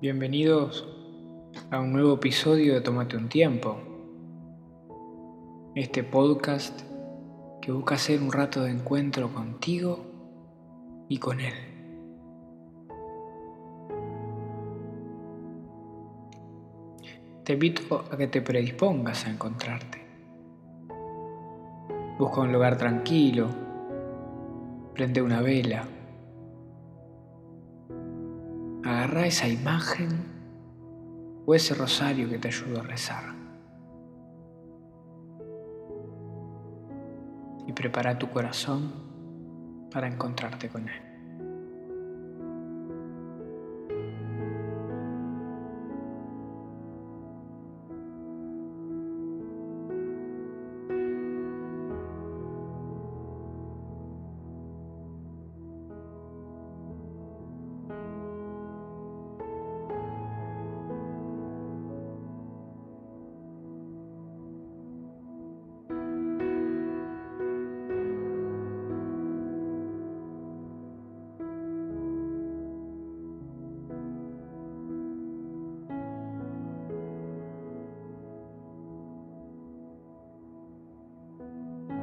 Bienvenidos a un nuevo episodio de Tómate un tiempo. Este podcast que busca ser un rato de encuentro contigo y con él. Te invito a que te predispongas a encontrarte. Busca un lugar tranquilo, prende una vela agarra esa imagen o ese rosario que te ayuda a rezar. Y prepara tu corazón para encontrarte con Él.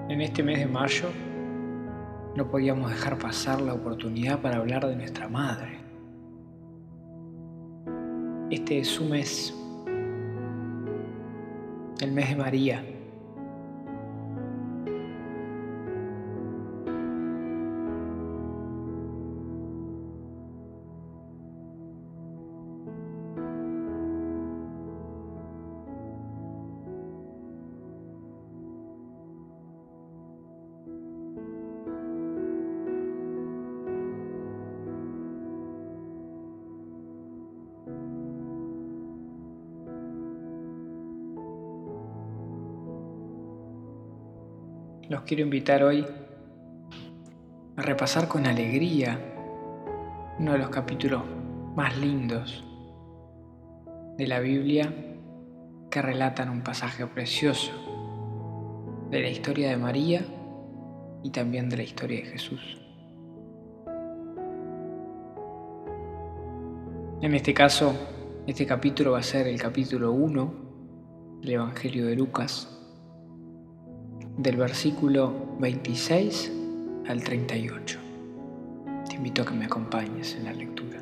En este mes de mayo no podíamos dejar pasar la oportunidad para hablar de nuestra madre. Este es su mes, el mes de María. Los quiero invitar hoy a repasar con alegría uno de los capítulos más lindos de la Biblia que relatan un pasaje precioso de la historia de María y también de la historia de Jesús. En este caso, este capítulo va a ser el capítulo 1 del Evangelio de Lucas del versículo 26 al 38. Te invito a que me acompañes en la lectura.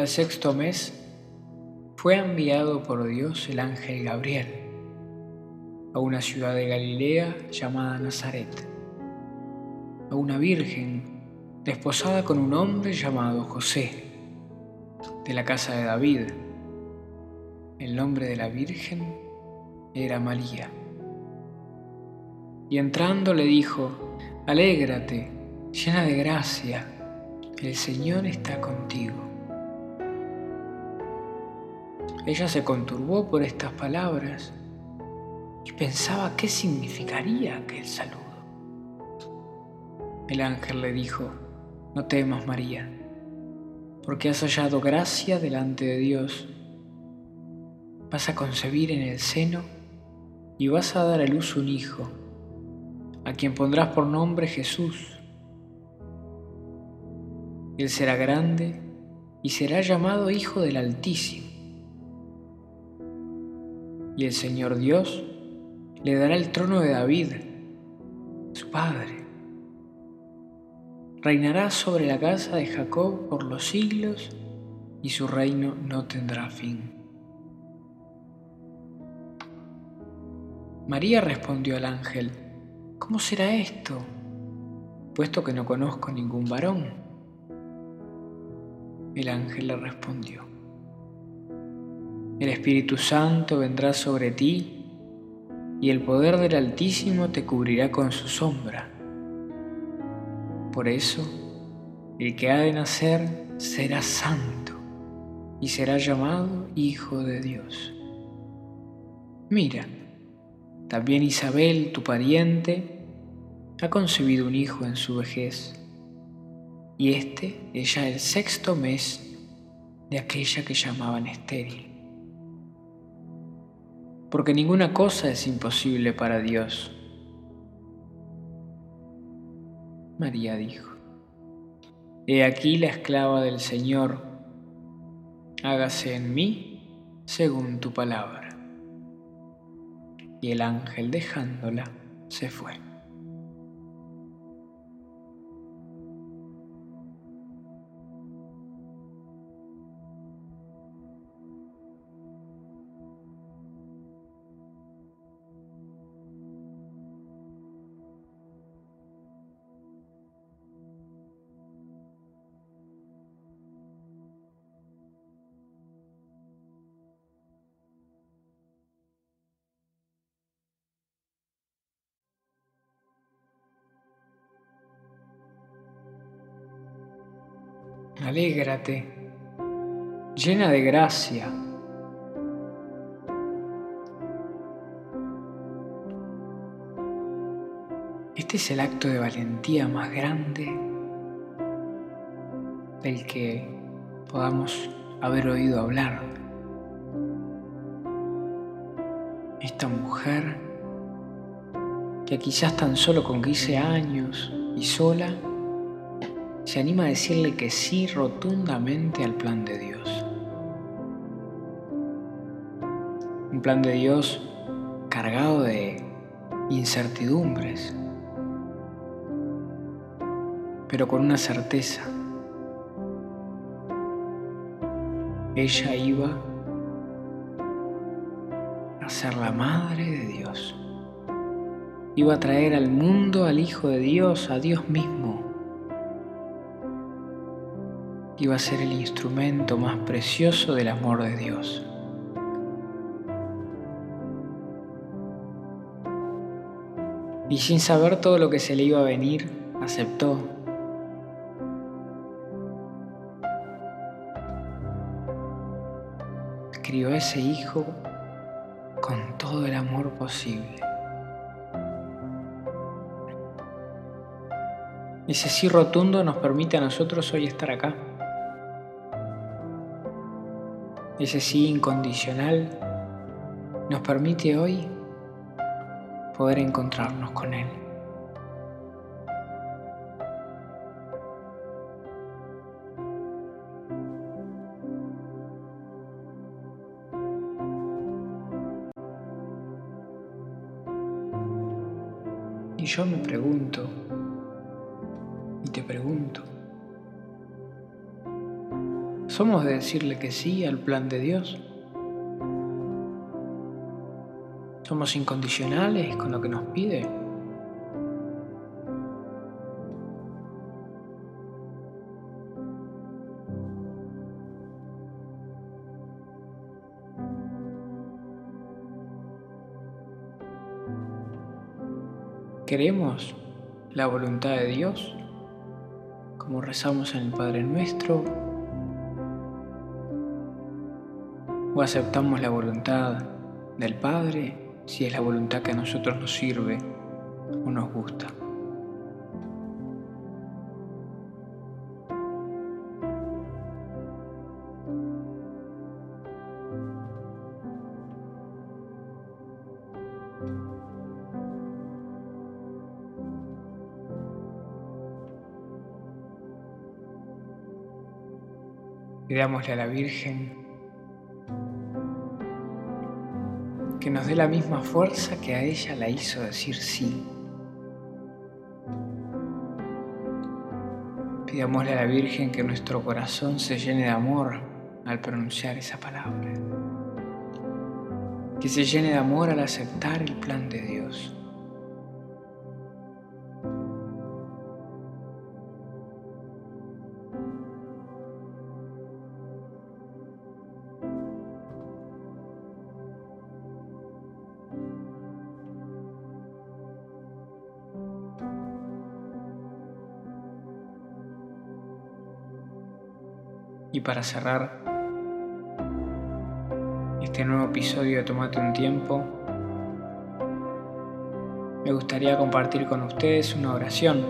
Al sexto mes fue enviado por Dios el ángel Gabriel a una ciudad de Galilea llamada Nazaret, a una virgen desposada con un hombre llamado José, de la casa de David. El nombre de la virgen era María. Y entrando le dijo, Alégrate, llena de gracia, el Señor está contigo. Ella se conturbó por estas palabras y pensaba qué significaría aquel saludo. El ángel le dijo, no temas María, porque has hallado gracia delante de Dios. Vas a concebir en el seno y vas a dar a luz un hijo, a quien pondrás por nombre Jesús. Él será grande y será llamado Hijo del Altísimo y el Señor Dios le dará el trono de David, su padre. reinará sobre la casa de Jacob por los siglos y su reino no tendrá fin. María respondió al ángel, ¿cómo será esto? Puesto que no conozco ningún varón. El ángel le respondió, el Espíritu Santo vendrá sobre ti y el poder del Altísimo te cubrirá con su sombra. Por eso, el que ha de nacer será santo y será llamado Hijo de Dios. Mira, también Isabel, tu pariente, ha concebido un hijo en su vejez, y este es ya el sexto mes de aquella que llamaban estéril. Porque ninguna cosa es imposible para Dios. María dijo, He aquí la esclava del Señor, hágase en mí según tu palabra. Y el ángel dejándola se fue. Alégrate, llena de gracia. Este es el acto de valentía más grande del que podamos haber oído hablar. Esta mujer que quizás tan solo con 15 años y sola se anima a decirle que sí rotundamente al plan de Dios. Un plan de Dios cargado de incertidumbres, pero con una certeza. Ella iba a ser la madre de Dios. Iba a traer al mundo al Hijo de Dios, a Dios mismo iba a ser el instrumento más precioso del amor de Dios. Y sin saber todo lo que se le iba a venir, aceptó. Crió ese hijo con todo el amor posible. Ese sí rotundo nos permite a nosotros hoy estar acá. Ese sí incondicional, nos permite hoy poder encontrarnos con Él. Y yo me pregunto, y te pregunto, ¿Somos de decirle que sí al plan de Dios? ¿Somos incondicionales con lo que nos pide? ¿Queremos la voluntad de Dios? Como rezamos en el Padre Nuestro, o aceptamos la voluntad del Padre si es la voluntad que a nosotros nos sirve o nos gusta. A la Virgen que nos dé la misma fuerza que a ella la hizo decir sí. Pidámosle a la Virgen que nuestro corazón se llene de amor al pronunciar esa palabra. Que se llene de amor al aceptar el plan de Dios. Y para cerrar este nuevo episodio de Tomate un tiempo, me gustaría compartir con ustedes una oración.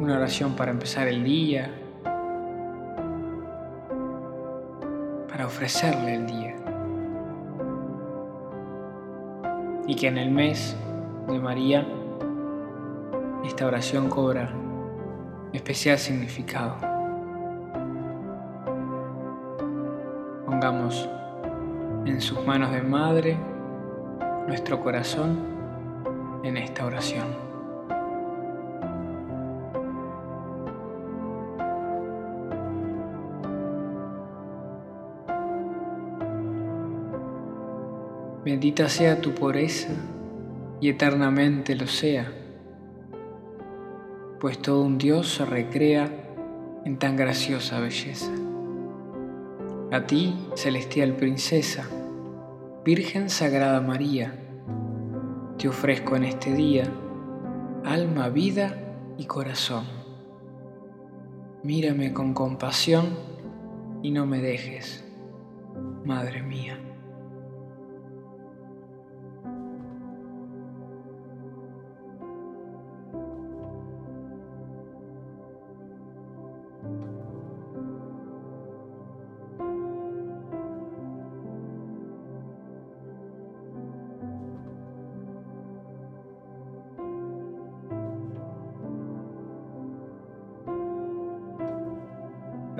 Una oración para empezar el día, para ofrecerle el día. Y que en el mes de María esta oración cobra especial significado. Pongamos en sus manos de madre nuestro corazón en esta oración. Bendita sea tu pureza y eternamente lo sea pues todo un Dios se recrea en tan graciosa belleza. A ti, celestial princesa, Virgen Sagrada María, te ofrezco en este día alma, vida y corazón. Mírame con compasión y no me dejes, Madre mía.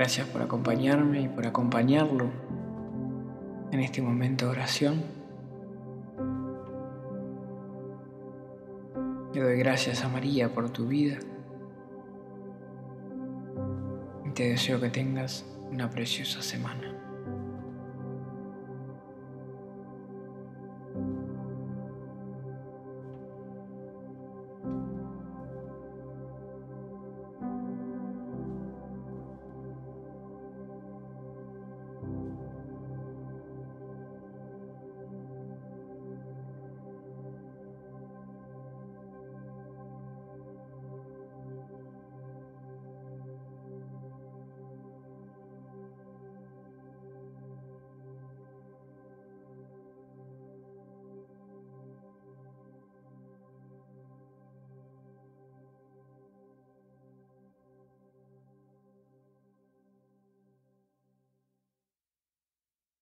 Gracias por acompañarme y por acompañarlo en este momento de oración. Le doy gracias a María por tu vida y te deseo que tengas una preciosa semana.